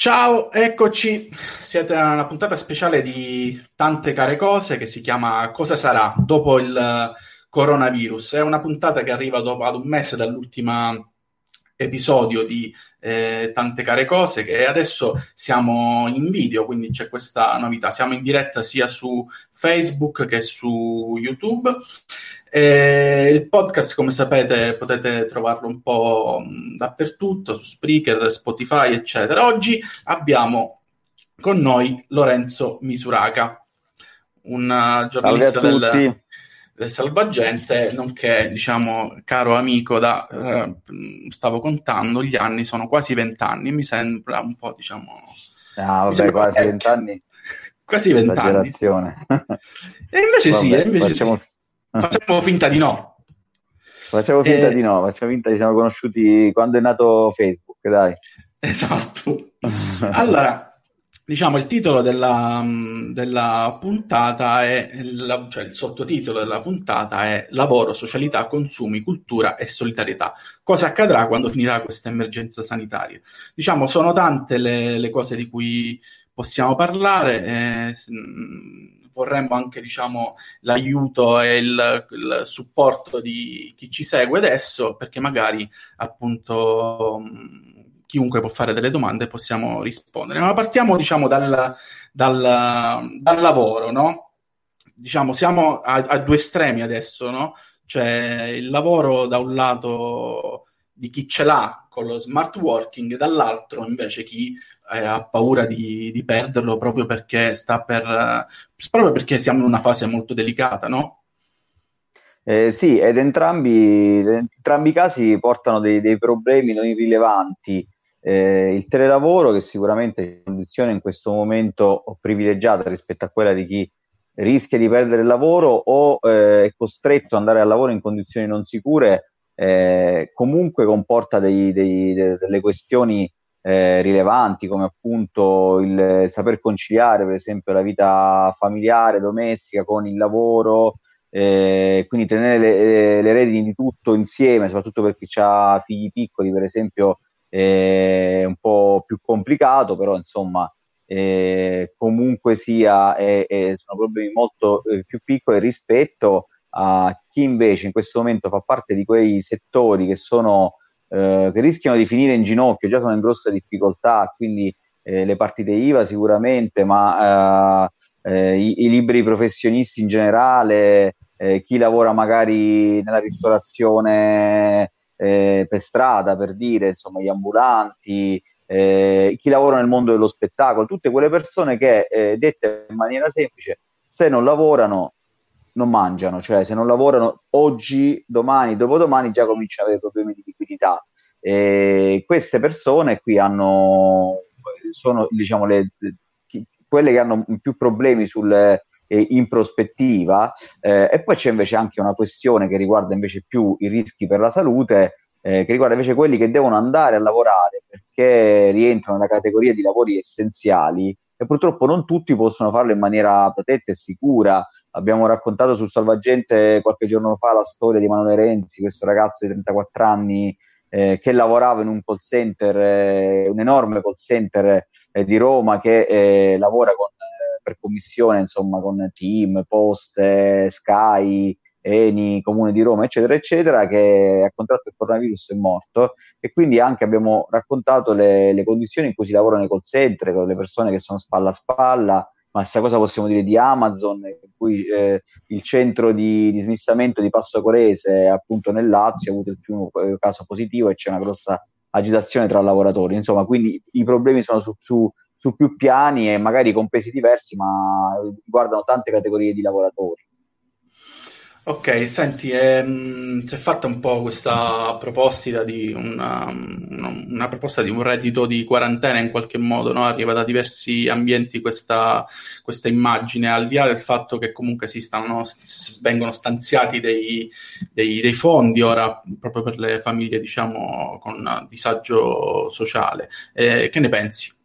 Ciao, eccoci. Siete a una puntata speciale di tante care cose che si chiama Cosa sarà dopo il coronavirus. È una puntata che arriva dopo ad un mese dall'ultimo episodio di eh, tante care cose che adesso siamo in video, quindi c'è questa novità. Siamo in diretta sia su Facebook che su YouTube. Eh, il podcast, come sapete, potete trovarlo un po' dappertutto, su Spreaker, Spotify, eccetera. Oggi abbiamo con noi Lorenzo Misuraca, un giornalista del salvagente, nonché, diciamo, caro amico da, eh, stavo contando, gli anni sono quasi vent'anni, mi sembra un po', diciamo... Ah, vabbè, quasi vent'anni. Quasi vent'anni. e invece vabbè, sì, invece facciamo... sì. Facciamo finta di no. Facciamo finta e... di no, facciamo finta di siamo conosciuti quando è nato Facebook, dai. Esatto. allora, Diciamo, il titolo della, della puntata è, la, cioè il sottotitolo della puntata è Lavoro, socialità, consumi, cultura e solidarietà. Cosa accadrà quando finirà questa emergenza sanitaria? Diciamo, sono tante le, le cose di cui possiamo parlare. Eh, vorremmo anche diciamo, l'aiuto e il, il, supporto di chi ci segue adesso, perché magari appunto chiunque può fare delle domande e possiamo rispondere. Ma partiamo, diciamo, dal, dal, dal lavoro, no? Diciamo, siamo a, a, due estremi adesso, no? C'è il lavoro da un lato di chi ce l'ha con lo smart working, dall'altro invece chi eh, ha paura di, di, perderlo proprio perché sta per proprio perché siamo in una fase molto delicata, no? Eh, sì, ed entrambi, entrambi i casi portano dei, dei problemi non irrilevanti eh, il telelavoro che sicuramente è una condizione in questo momento privilegiata rispetto a quella di chi rischia di perdere il lavoro o eh, è costretto ad andare al lavoro in condizioni non sicure, eh, comunque comporta dei, dei, delle questioni eh, rilevanti come appunto il saper conciliare per esempio la vita familiare, domestica con il lavoro, eh, quindi tenere le, le redini di tutto insieme, soprattutto per chi ha figli piccoli, per esempio è un po' più complicato, però insomma eh, comunque sia è, sono problemi molto eh, più piccoli rispetto a chi invece in questo momento fa parte di quei settori che sono eh, che rischiano di finire in ginocchio, già sono in grossa difficoltà, quindi eh, le partite IVA sicuramente, ma eh, eh, i, i, liberi professionisti in generale, chi lavora magari nella ristorazione eh, per strada, per dire, insomma, gli ambulanti, eh, chi lavora nel mondo dello spettacolo, tutte quelle persone che, eh, dette in maniera semplice, se non lavorano non mangiano, cioè se non lavorano oggi, domani, dopodomani già cominciano ad avere problemi di liquidità. E queste persone qui hanno, sono diciamo le, quelle che hanno più problemi sulle, eh, in prospettiva eh, e poi c'è invece anche una questione che riguarda invece più i rischi per la salute eh, che riguarda invece quelli che devono andare a lavorare perché rientrano nella categoria di lavori essenziali e purtroppo non tutti possono farlo in maniera protetta e sicura. Abbiamo raccontato sul Salvagente qualche giorno fa la storia di Emanuele Renzi, questo ragazzo di 34 anni eh, che lavorava in un call center, eh, un enorme call center eh, di Roma che eh, lavora con per commissione, insomma, con team, poste, Sky, Eni, Comune di Roma, eccetera, eccetera, che ha contratto il coronavirus è morto. E quindi anche abbiamo raccontato le, le condizioni in cui si lavora nei call center, con le persone che sono spalla a spalla, ma stessa cosa possiamo dire di Amazon, in cui eh, il centro di, di smistamento di Passo Corese, appunto nel Lazio, ha avuto il primo eh, caso positivo e c'è una grossa agitazione tra lavoratori. Insomma, quindi i problemi sono su, su su più piani e magari con pesi diversi, ma riguardano tante categorie di lavoratori. Ok, senti, ehm, si è fatta un po' questa proposta di una, una, proposta di un reddito di quarantena in qualche modo, no? arriva da diversi ambienti questa, questa, immagine, al di là del fatto che comunque si stanno, vengono stanziati dei, dei, dei, fondi ora proprio per le famiglie diciamo con disagio sociale. Eh, che ne pensi?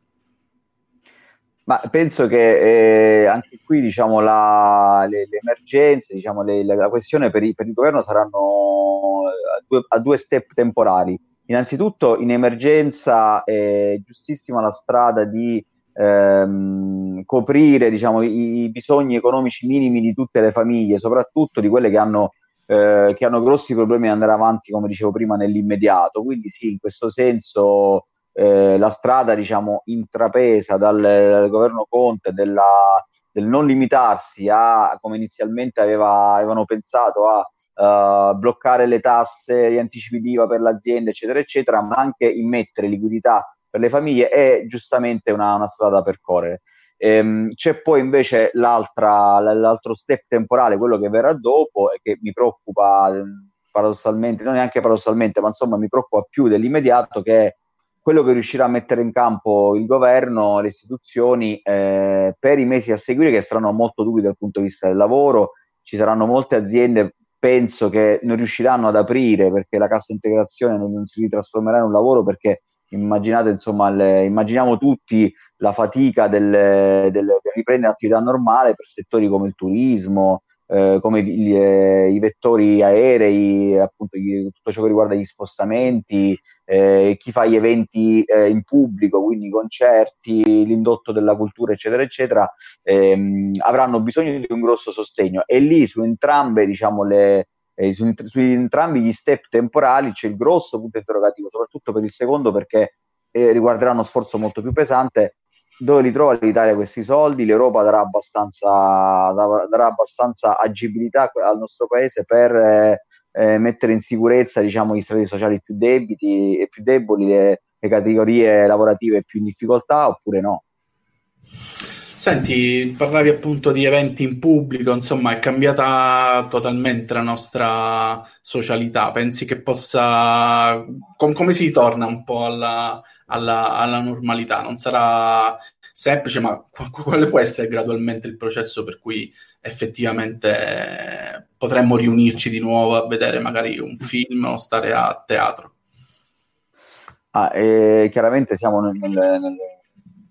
Ma penso che eh, anche qui diciamo, la, le, le, emergenze, diciamo, le, la questione per, i, per, il governo saranno a due, a due, step temporali. Innanzitutto in emergenza è giustissima la strada di ehm, coprire diciamo, i, i, bisogni economici minimi di tutte le famiglie, soprattutto di quelle che hanno, eh, che hanno grossi problemi ad andare avanti, come dicevo prima, nell'immediato. Quindi sì, in questo senso eh, la strada diciamo, intrapresa dal, dal governo Conte della, del non limitarsi a, come inizialmente aveva, avevano pensato, a uh, bloccare le tasse, gli anticipi d'IVA per l'azienda, eccetera, eccetera, ma anche immettere liquidità per le famiglie è giustamente una, una strada da percorrere. Ehm, c'è poi invece l'altro step temporale, quello che verrà dopo, e che mi preoccupa ehm, paradossalmente, non neanche paradossalmente, ma insomma mi preoccupa più dell'immediato, che è quello che riuscirà a mettere in campo il governo, le istituzioni eh, per i mesi a seguire, che saranno molto duri dal punto di vista del lavoro. Ci saranno molte aziende penso che non riusciranno ad aprire perché la cassa integrazione non, non si ritrasformerà in un lavoro perché immaginate insomma le, immaginiamo tutti la fatica del, del, del riprendere l'attività normale per settori come il turismo, eh, come i, eh, i, vettori aerei, appunto tutto ciò che riguarda gli spostamenti, eh, chi fa gli eventi eh, in pubblico, quindi i concerti, l'indotto della cultura, eccetera, eccetera, ehm, avranno bisogno di un grosso sostegno. E lì su entrambe, diciamo, le, eh, su, su, entrambi gli step temporali c'è il grosso punto interrogativo, soprattutto per il secondo perché riguarderà uno sforzo molto più pesante dove li trova l'Italia questi soldi? L'Europa darà abbastanza, darà abbastanza agibilità al nostro paese per eh, eh, mettere in sicurezza diciamo, gli strati sociali più debiti e più deboli, le, le categorie lavorative più in difficoltà oppure no? Senti, parlavi appunto di eventi in pubblico, insomma, è cambiata totalmente la nostra socialità. Pensi che possa. Com- come si torna un po' alla, alla, alla normalità? Non sarà semplice, ma quale può essere gradualmente il processo per cui effettivamente potremmo riunirci di nuovo a vedere magari un film o stare a teatro? Ah, eh, chiaramente siamo nel, nel, nel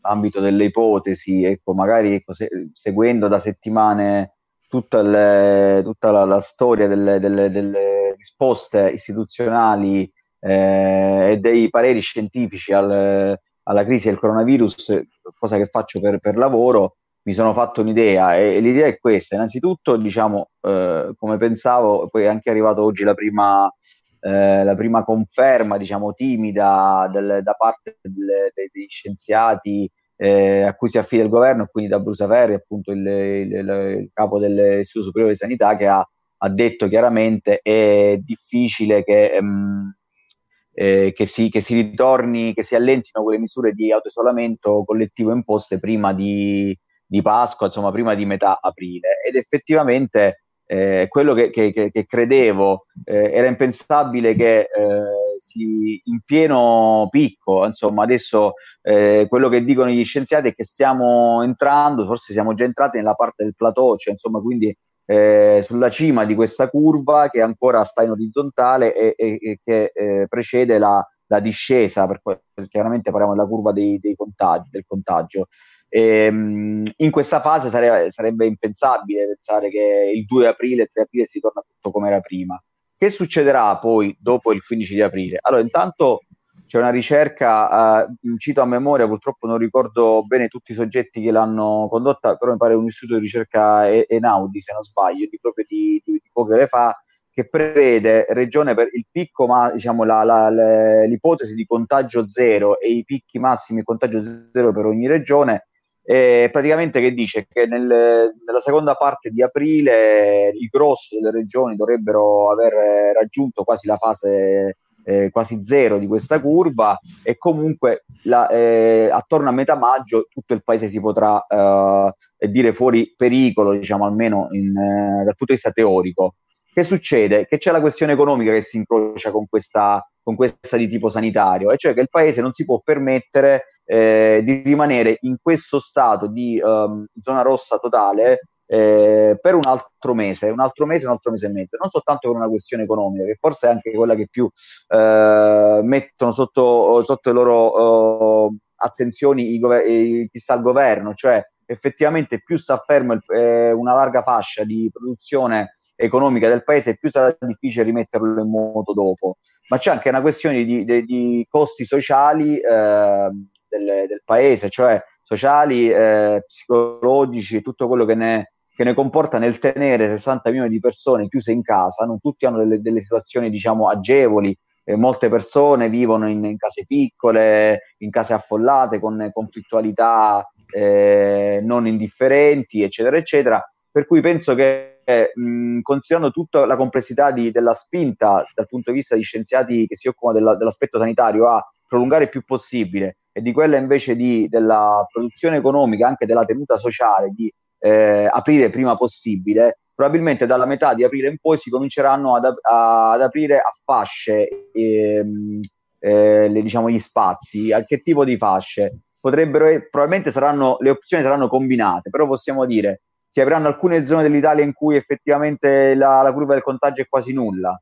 ambito delle ipotesi, ecco, magari ecco, se, seguendo da settimane tutta, le, tutta la, la, storia delle, delle, delle, risposte istituzionali eh, e dei pareri scientifici al, alla crisi del coronavirus, cosa che faccio per, per lavoro, mi sono fatto un'idea e, e l'idea è questa. Innanzitutto, diciamo, eh, come pensavo, poi è anche arrivato oggi la prima eh, la prima conferma, diciamo, timida del, da parte del, degli scienziati eh, a cui si affida il governo, quindi da Bruce Ferri, appunto il, il, il capo dell'Istituto Superiore di Sanità, che ha, ha detto chiaramente è difficile che, ehm, eh, che, si, che, si, ritorni, che si allentino quelle misure di autoisolamento collettivo imposte prima di, di Pasqua, insomma prima di metà aprile. Ed effettivamente eh, quello che, che, che credevo eh, era impensabile che eh, si, in pieno picco, insomma adesso eh, quello che dicono gli scienziati è che stiamo entrando, forse siamo già entrati nella parte del plateau, cioè insomma quindi eh, sulla cima di questa curva che ancora sta in orizzontale e, e, e che eh, precede la, la discesa, perché chiaramente parliamo della curva dei, dei contagi, del contagio. E, ehm, in questa fase sarebbe, sarebbe, impensabile pensare che il 2 aprile, il 3 aprile si torna tutto come era prima. Che succederà poi dopo il 15 di aprile? Allora, intanto c'è una ricerca, uh, cito a memoria, purtroppo non ricordo bene tutti i soggetti che l'hanno condotta, però mi pare un istituto di ricerca Enaudi, se non sbaglio, di proprio di, di, di poche ore fa, che prevede regione per il picco, ma diciamo la, la, le, l'ipotesi di contagio zero e i picchi massimi di contagio zero per ogni regione. E praticamente che dice? Che nel, nella seconda parte di aprile il grosso delle regioni dovrebbero aver raggiunto quasi la fase eh, quasi zero di questa curva e comunque la, eh, attorno a metà maggio tutto il paese si potrà eh, dire fuori pericolo, diciamo almeno in, eh, dal punto di vista teorico. Che succede? Che c'è la questione economica che si incrocia con questa, con questa di tipo sanitario, e cioè che il paese non si può permettere eh, di rimanere in questo stato di um, zona rossa totale eh, per un altro mese, un altro mese, un altro mese e mezzo, non soltanto per una questione economica, che forse è anche quella che più eh, mettono sotto, sotto, le loro uh, attenzioni i gover- chi sta al governo, cioè effettivamente più sta fermo il, eh, una larga fascia di produzione economica del paese, più sarà difficile rimetterlo in moto dopo. Ma c'è anche una questione di, di, di costi sociali eh, del, del, paese, cioè sociali, eh, psicologici, tutto quello che ne, che ne, comporta nel tenere 60 milioni di persone chiuse in casa. Non tutti hanno delle, delle situazioni, diciamo, agevoli. Eh, molte persone vivono in, in, case piccole, in case affollate, con conflittualità eh, non indifferenti, eccetera, eccetera. Per cui penso che, mh, considerando tutta la complessità di, della spinta dal punto di vista di scienziati che si occupano della, dell'aspetto sanitario a prolungare il più possibile e di quella invece di, della produzione economica, anche della tenuta sociale, di eh, aprire prima possibile, probabilmente dalla metà di aprile in poi si cominceranno ad, ad aprire a fasce ehm, eh, le, diciamo, gli spazi. A che tipo di fasce? Potrebbero, probabilmente saranno, le opzioni saranno combinate, però possiamo dire si apriranno alcune zone dell'Italia in cui effettivamente la, la curva del contagio è quasi nulla.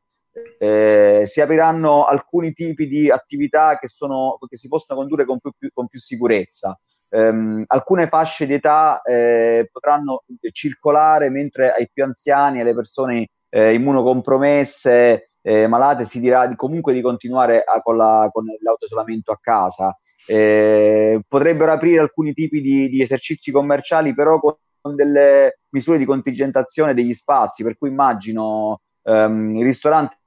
Eh, si apriranno alcuni tipi di attività che, sono, che si possono condurre con più, più, con più sicurezza. Um, alcune fasce di età eh, potranno circolare mentre ai più anziani, alle persone eh, immunocompromesse, eh, malate, si dirà di, comunque di continuare a, con, la, con, l'autoisolamento a casa. Eh, potrebbero aprire alcuni tipi di, di esercizi commerciali, però con delle misure di contingentazione degli spazi, per cui immagino um, il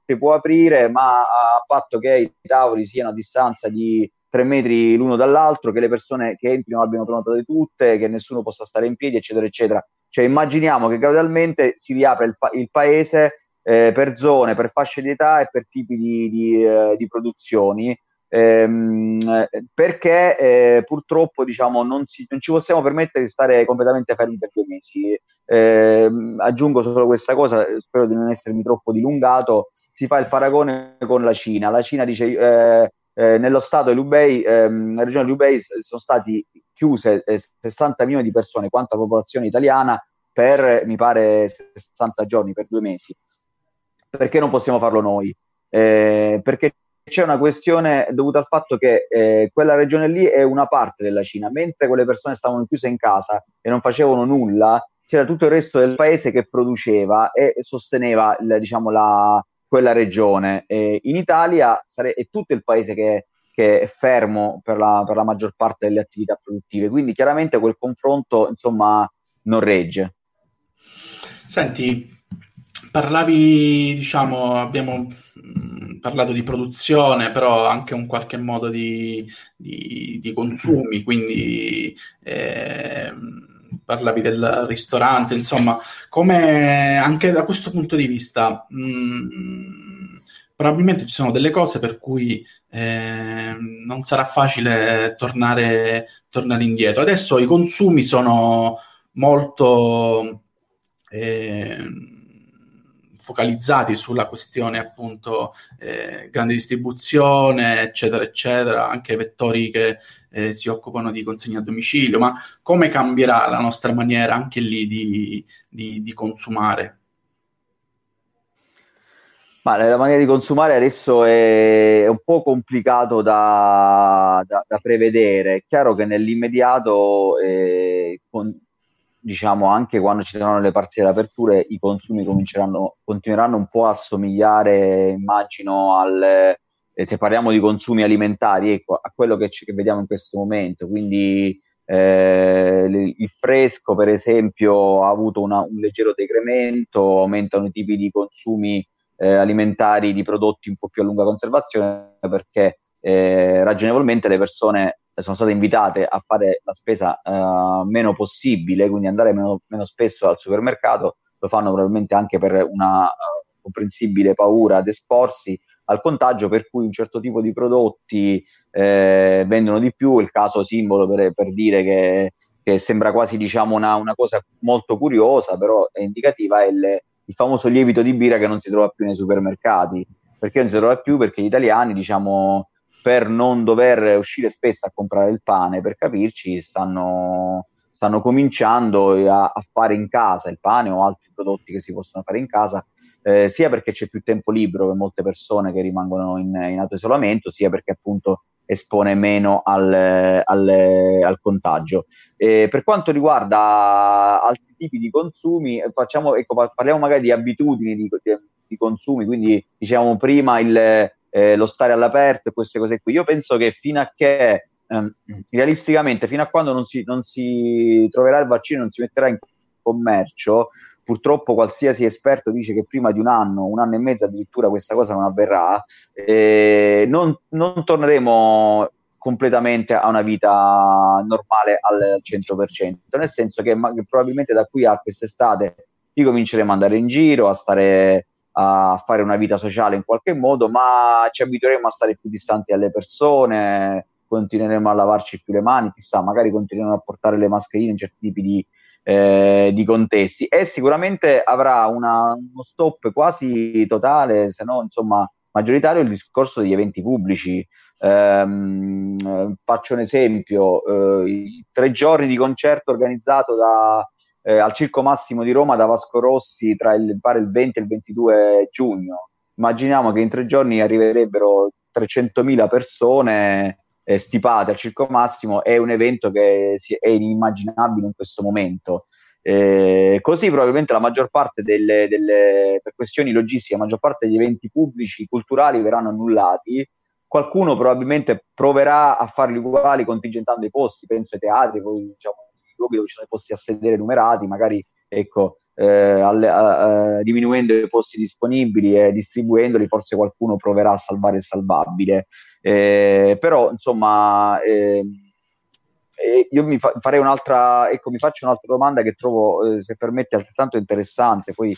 ristorante può aprire, ma a patto che i tavoli siano a distanza di tre metri l'uno dall'altro, che le persone che entrino abbiano prenotate tutte, che nessuno possa stare in piedi, eccetera, eccetera. Cioè immaginiamo che gradualmente si riapre il, pa- il paese eh, per zone, per fasce di età e per tipi di, di, eh, di produzioni ehm, perché eh, purtroppo diciamo, non, si, non, ci possiamo permettere di stare completamente fermi per due mesi. Eh, aggiungo solo questa cosa, spero di non essermi troppo dilungato, si fa il paragone con la Cina. La Cina dice eh, eh nello stato di Hubei, ehm, nella regione di Hubei sono stati chiuse 60 eh, milioni di persone, quanto la popolazione italiana, per mi pare 60 giorni, per due mesi. Perché non possiamo farlo noi? Eh, perché c'è una questione dovuta al fatto che eh, quella regione lì è una parte della Cina, mentre quelle persone stavano chiuse in casa e non facevano nulla, c'era tutto il resto del paese che produceva e sosteneva diciamo, la, quella regione. E in Italia sare- è tutto il paese che, che è fermo per la, per la, maggior parte delle attività produttive, quindi chiaramente quel confronto insomma non regge. Senti, parlavi, diciamo, abbiamo parlato di produzione, però anche un qualche modo di, di, di consumi, quindi eh, parlavi del ristorante, insomma, come anche da questo punto di vista, mh, mm, probabilmente ci sono delle cose per cui eh, non sarà facile tornare, tornare indietro. Adesso i consumi sono molto... Eh, focalizzati sulla questione appunto eh, grande distribuzione, eccetera, eccetera, anche vettori che eh, si occupano di consegna a domicilio, ma come cambierà la nostra maniera anche lì di, di, di consumare? Ma la maniera di consumare adesso è, un po' complicato da, da, da, prevedere. È chiaro che nell'immediato eh, con, diciamo, anche quando ci saranno le partite d'apertura, i consumi continueranno un po' a somigliare, immagino, al, eh, se parliamo di consumi alimentari, ecco, a quello che, ci, che vediamo in questo momento. Quindi eh, il fresco, per esempio, ha avuto una, un leggero decremento, aumentano i tipi di consumi eh, alimentari di prodotti un po' più a lunga conservazione perché eh, ragionevolmente le persone sono state invitate a fare la spesa uh, meno possibile, quindi andare meno, meno, spesso al supermercato, lo fanno probabilmente anche per una uh, comprensibile paura ad esporsi al contagio, per cui un certo tipo di prodotti eh, vendono di più. Il caso simbolo per, per dire che, che, sembra quasi diciamo, una, una, cosa molto curiosa, però è indicativa, è il, il famoso lievito di birra che non si trova più nei supermercati. Perché non si trova più? Perché gli italiani, diciamo, per non dover uscire spesso a comprare il pane, per capirci, stanno, stanno cominciando a, a, fare in casa il pane o altri prodotti che si possono fare in casa, eh, sia perché c'è più tempo libero per molte persone che rimangono in, in autoisolamento, sia perché appunto espone meno al, al, al contagio. E per quanto riguarda altri tipi di consumi, facciamo, ecco, parliamo magari di abitudini di, di, di consumi, quindi diciamo prima il, eh, lo stare all'aperto e queste cose qui. Io penso che fino a che ehm, realisticamente, fino a quando non si, non si troverà il vaccino, non si metterà in commercio, purtroppo qualsiasi esperto dice che prima di un anno, un anno e mezzo addirittura questa cosa non avverrà, eh, non, non, torneremo completamente a una vita normale al 100%, nel senso che, ma, che probabilmente da qui a quest'estate ricominceremo ad andare in giro, a stare a fare una vita sociale in qualche modo, ma ci abitueremo a stare più distanti dalle persone, continueremo a lavarci più le mani, chissà, magari continueremo a portare le mascherine in certi tipi di, eh, di contesti e sicuramente avrà una, uno stop quasi totale, se no insomma maggioritario, il discorso degli eventi pubblici. Um, faccio un esempio, eh, tre giorni di concerto organizzato da, eh, al Circo Massimo di Roma da Vasco Rossi tra il, il 20 e il 22 giugno. Immaginiamo che in tre giorni arriverebbero 300.000 persone eh, stipate al Circo Massimo, è un evento che è inimmaginabile in questo momento. Eh, così probabilmente la maggior parte delle, delle, per questioni logistiche, la maggior parte degli eventi pubblici, culturali verranno annullati. Qualcuno probabilmente proverà a farli uguali contingentando i posti, penso ai teatri, poi diciamo luoghi dove ci sono i posti a sedere numerati, magari ecco, eh, alle, a, a, diminuendo i posti disponibili e distribuendoli, forse qualcuno proverà a salvare il salvabile. Eh, però, insomma, eh, io mi fa, ecco, mi faccio un'altra domanda che trovo, eh, se permette, altrettanto interessante, poi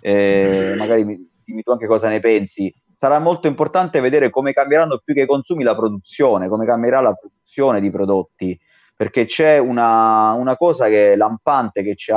eh, magari mi, dimmi tu anche cosa ne pensi. Sarà molto importante vedere come cambieranno più che i consumi la produzione, come cambierà la produzione di prodotti perché c'è una, una, cosa che è lampante che ci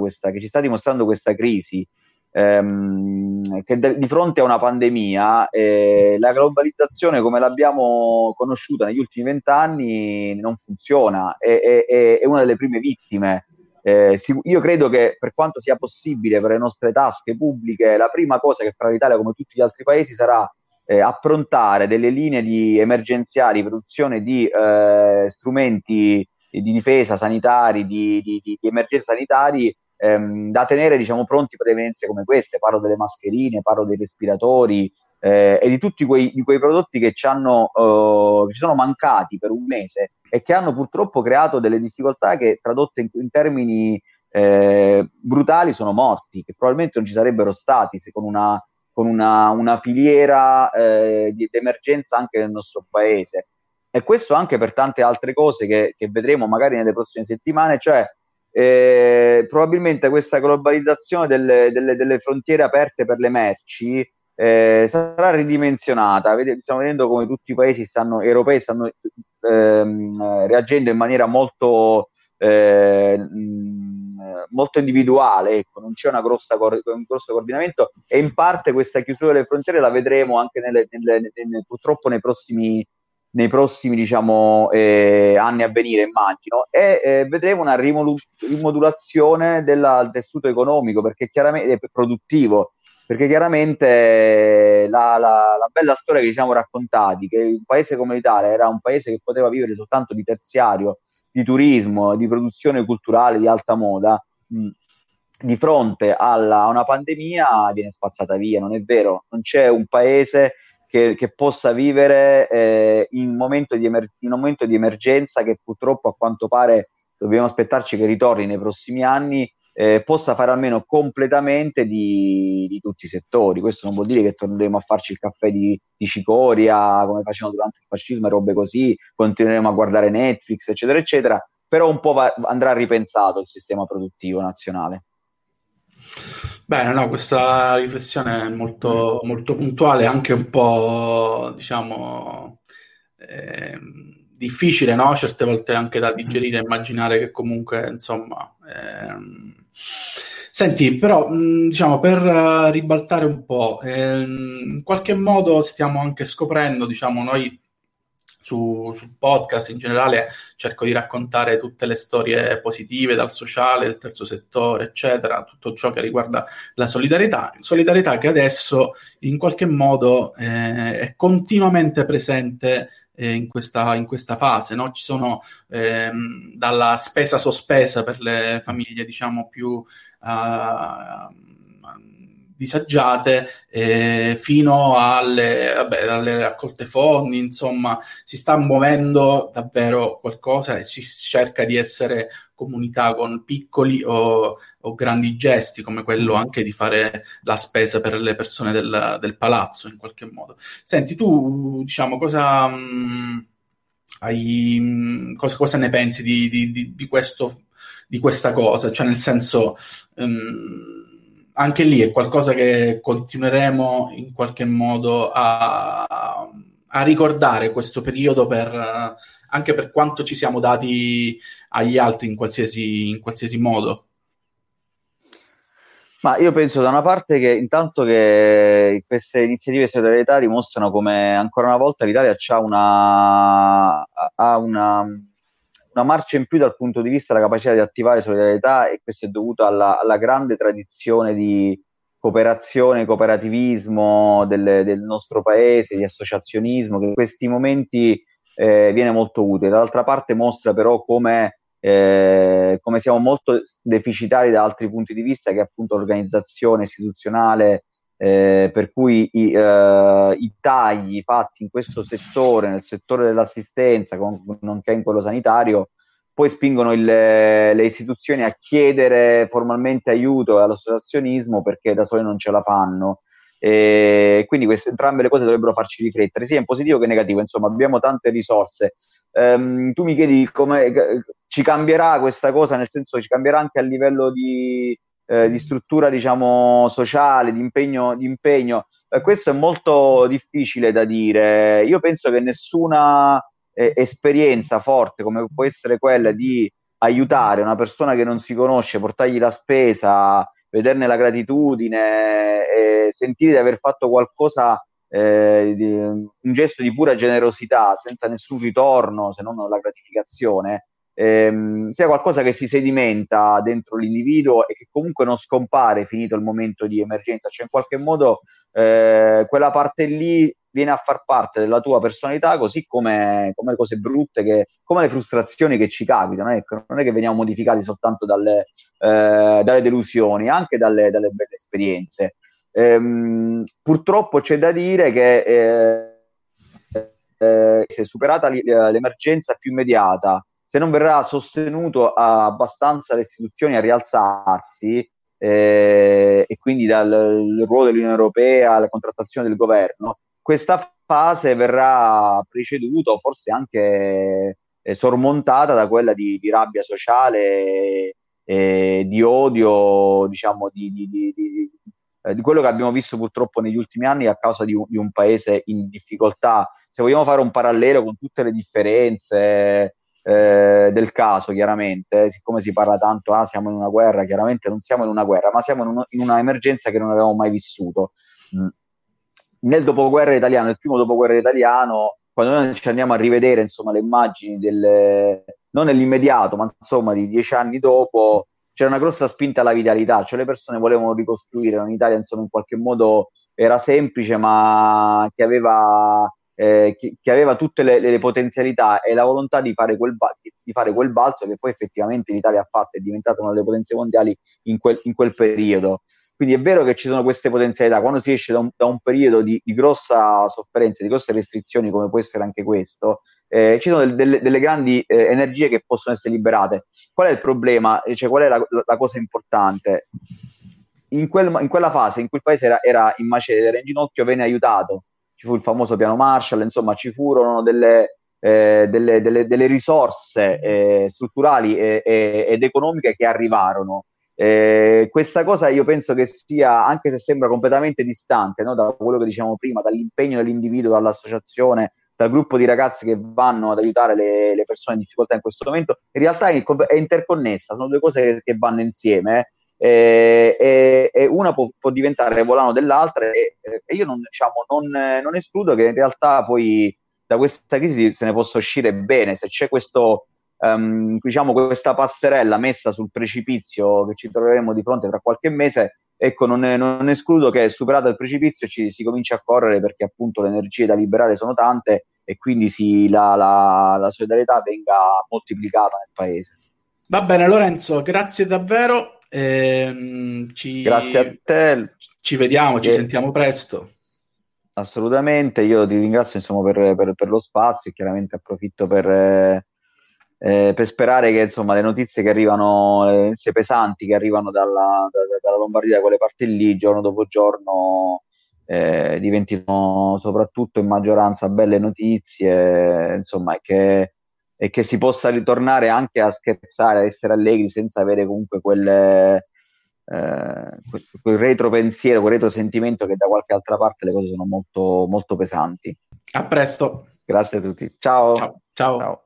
questa, che ci sta dimostrando questa crisi, ehm, che de- di fronte a una pandemia eh, la globalizzazione come l'abbiamo conosciuta negli ultimi vent'anni non funziona, è, è, è, una delle prime vittime. Eh, io credo che per quanto sia possibile per le nostre tasche pubbliche, la prima cosa che farà l'Italia come tutti gli altri paesi sarà eh, approntare delle linee di emergenziali, produzione di eh, strumenti di difesa sanitari, di, di, di, di emergenza sanitari ehm, da tenere diciamo, pronti per evenienze come queste. Parlo delle mascherine, parlo dei respiratori eh, e di tutti quei, quei prodotti che ci, hanno, eh, ci sono mancati per un mese e che hanno purtroppo creato delle difficoltà che tradotte in, in termini eh, brutali sono morti, che probabilmente non ci sarebbero stati se con una con una, una filiera eh, di emergenza anche nel nostro paese. E questo anche per tante altre cose che, che vedremo magari nelle prossime settimane, cioè eh, probabilmente questa globalizzazione delle, delle, delle, frontiere aperte per le merci eh, sarà ridimensionata. Stiamo vedendo come tutti i paesi stanno, europei stanno ehm, reagendo in maniera molto eh, molto individuale, ecco, non c'è grossa, un grosso coordinamento e in parte questa chiusura delle frontiere la vedremo anche nelle, purtroppo nei prossimi, nei prossimi diciamo, eh, anni a venire, immagino, e eh, vedremo una rimodulazione del tessuto economico perché chiaramente, è produttivo, perché chiaramente la, la, la, bella storia che ci siamo raccontati, che un paese come l'Italia era un paese che poteva vivere soltanto di terziario, di turismo, di produzione culturale di alta moda, mh, di fronte alla, a una pandemia viene spazzata via, non è vero, non c'è un paese che, che possa vivere eh, in, momento emer- in un momento di emergenza che purtroppo a quanto pare dobbiamo aspettarci che ritorni nei prossimi anni eh, possa fare almeno completamente di, di, tutti i settori. Questo non vuol dire che torneremo a farci il caffè di, di cicoria come facevano durante il fascismo e robe così, continueremo a guardare Netflix, eccetera, eccetera, però un po' va, andrà ripensato il sistema produttivo nazionale. Bene, no, questa riflessione è molto, molto puntuale, anche un po', diciamo, eh, difficile, no? Certe volte anche da digerire, immaginare che comunque, insomma... Ehm... Senti, però, mh, diciamo, per uh, ribaltare un po', ehm, in qualche modo stiamo anche scoprendo, diciamo, noi su, sul podcast in generale cerco di raccontare tutte le storie positive dal sociale, il terzo settore, eccetera, tutto ciò che riguarda la solidarietà. Solidarietà che adesso in qualche modo eh, è continuamente presente eh, in, questa, in, questa, fase. No? Ci sono ehm, dalla spesa sospesa per le famiglie diciamo più uh, disagiate eh, fino alle, vabbè, alle raccolte fondi, insomma si sta muovendo davvero qualcosa e si cerca di essere comunità con piccoli o, o, grandi gesti, come quello anche di fare la spesa per le persone del, del palazzo in qualche modo. Senti, tu diciamo cosa, mh, mm, hai, mm, cosa, cosa ne pensi di, di, di, di, questo, di questa cosa? Cioè, nel senso. Um, anche lì è qualcosa che continueremo in qualche modo a, a ricordare questo periodo per, anche per quanto ci siamo dati agli altri in qualsiasi, in qualsiasi modo. Ma io penso da una parte che intanto che queste iniziative solidarietà dimostrano come ancora una volta l'Italia ha una, ha una una marcia in più dal punto di vista della capacità di attivare solidarietà e questo è dovuto alla, alla grande tradizione di cooperazione, cooperativismo del, del, nostro paese, di associazionismo, che in questi momenti eh, viene molto utile. Dall'altra parte mostra però come, eh, come siamo molto deficitari da altri punti di vista, che è appunto l'organizzazione istituzionale, eh, per cui i, eh, i, tagli fatti in questo settore, nel settore dell'assistenza, con, nonché in quello sanitario, poi spingono il, le istituzioni a chiedere formalmente aiuto all'associazionismo perché da soli non ce la fanno. E quindi queste, entrambe le cose dovrebbero farci riflettere, sia in positivo che in negativo. Insomma, abbiamo tante risorse. Um, tu mi chiedi come ci cambierà questa cosa, nel senso ci cambierà anche a livello di, eh, di struttura diciamo sociale, di impegno, di impegno. Eh, questo è molto difficile da dire. Io penso che nessuna eh, esperienza forte come può essere quella di aiutare una persona che non si conosce, portargli la spesa, vederne la gratitudine, e sentire di aver fatto qualcosa, eh, di, un gesto di pura generosità, senza nessun ritorno se non la gratificazione, ehm, sia qualcosa che si sedimenta dentro l'individuo e che comunque non scompare finito il momento di emergenza, cioè in qualche modo eh, quella parte lì viene a far parte della tua personalità, così come, come le cose brutte, che, come le frustrazioni che ci capitano. Ecco, non è che veniamo modificati soltanto dalle, eh, dalle delusioni, anche dalle, dalle belle esperienze. Ehm, purtroppo c'è da dire che eh, eh, se superata l'emergenza più immediata, se non verrà sostenuto abbastanza le istituzioni a rialzarsi eh, e quindi dal ruolo dell'Unione Europea alla contrattazione del governo, questa fase verrà preceduta o forse anche eh, sormontata da quella di, di rabbia sociale e di odio, diciamo, di, di, eh, di, quello che abbiamo visto purtroppo negli ultimi anni a causa di un, di un paese in difficoltà. Se vogliamo fare un parallelo con tutte le differenze, eh, del caso, chiaramente, siccome si parla tanto, ah, siamo in una guerra, chiaramente non siamo in una guerra, ma siamo in, uno, in una emergenza che non avevamo mai vissuto. Mm. Nel dopoguerra italiano, nel primo dopoguerra italiano, quando noi ci andiamo a rivedere insomma, le immagini del, non nell'immediato, ma insomma di dieci anni dopo, c'era una grossa spinta alla vitalità, cioè le persone volevano ricostruire un'Italia insomma in qualche modo era semplice ma che aveva eh, che, che, aveva tutte le, le, potenzialità e la volontà di fare, quel, di fare quel balzo che poi effettivamente l'Italia ha fatto, è diventata una delle potenze mondiali in quel, in quel periodo. Quindi è vero che ci sono queste potenzialità, quando si esce da un, da un periodo di, di, grossa sofferenza, di grosse restrizioni, come può essere anche questo, eh, ci sono del, delle, delle, grandi eh, energie che possono essere liberate. Qual è il problema? Cioè, qual è la, la cosa importante? In, quel, in, quella fase in cui il paese era, era in macerie, era in ginocchio, venne aiutato ci fu il famoso piano Marshall, insomma ci furono delle, eh, delle, delle, delle risorse eh, strutturali e, e, ed economiche che arrivarono. Eh, questa cosa io penso che sia, anche se sembra completamente distante no, da quello che dicevamo prima, dall'impegno dell'individuo, dall'associazione, dal gruppo di ragazzi che vanno ad aiutare le, le persone in difficoltà in questo momento, in realtà è, è interconnessa, sono due cose che, che vanno insieme eh, e, e, una può, può, diventare volano dell'altra e, e io non, diciamo, non, non, escludo che in realtà poi da questa crisi se ne possa uscire bene, se c'è questo, um, diciamo, questa passerella messa sul precipizio che ci troveremo di fronte tra qualche mese, ecco, non, non escludo che superato il precipizio ci si cominci a correre perché appunto le energie da liberare sono tante e quindi si, la, la, la solidarietà venga moltiplicata nel paese. Va bene Lorenzo, grazie davvero. Ehm, ci... Grazie a te. Ci vediamo, ci e... sentiamo presto. Assolutamente, io ti ringrazio insomma, per, per, per, lo spazio e chiaramente approfitto per, eh, eh, per sperare che insomma, le notizie che arrivano, le notizie pesanti che arrivano dalla, da, dalla Lombardia, da quelle parti lì, giorno dopo giorno, eh, diventino soprattutto in maggioranza belle notizie, insomma, che, e che si possa ritornare anche a scherzare, a essere allegri senza avere comunque quelle, eh, quel retro pensiero, quel retro sentimento che da qualche altra parte le cose sono molto, molto pesanti. A presto. Grazie a tutti. Ciao. Ciao. Ciao. Ciao.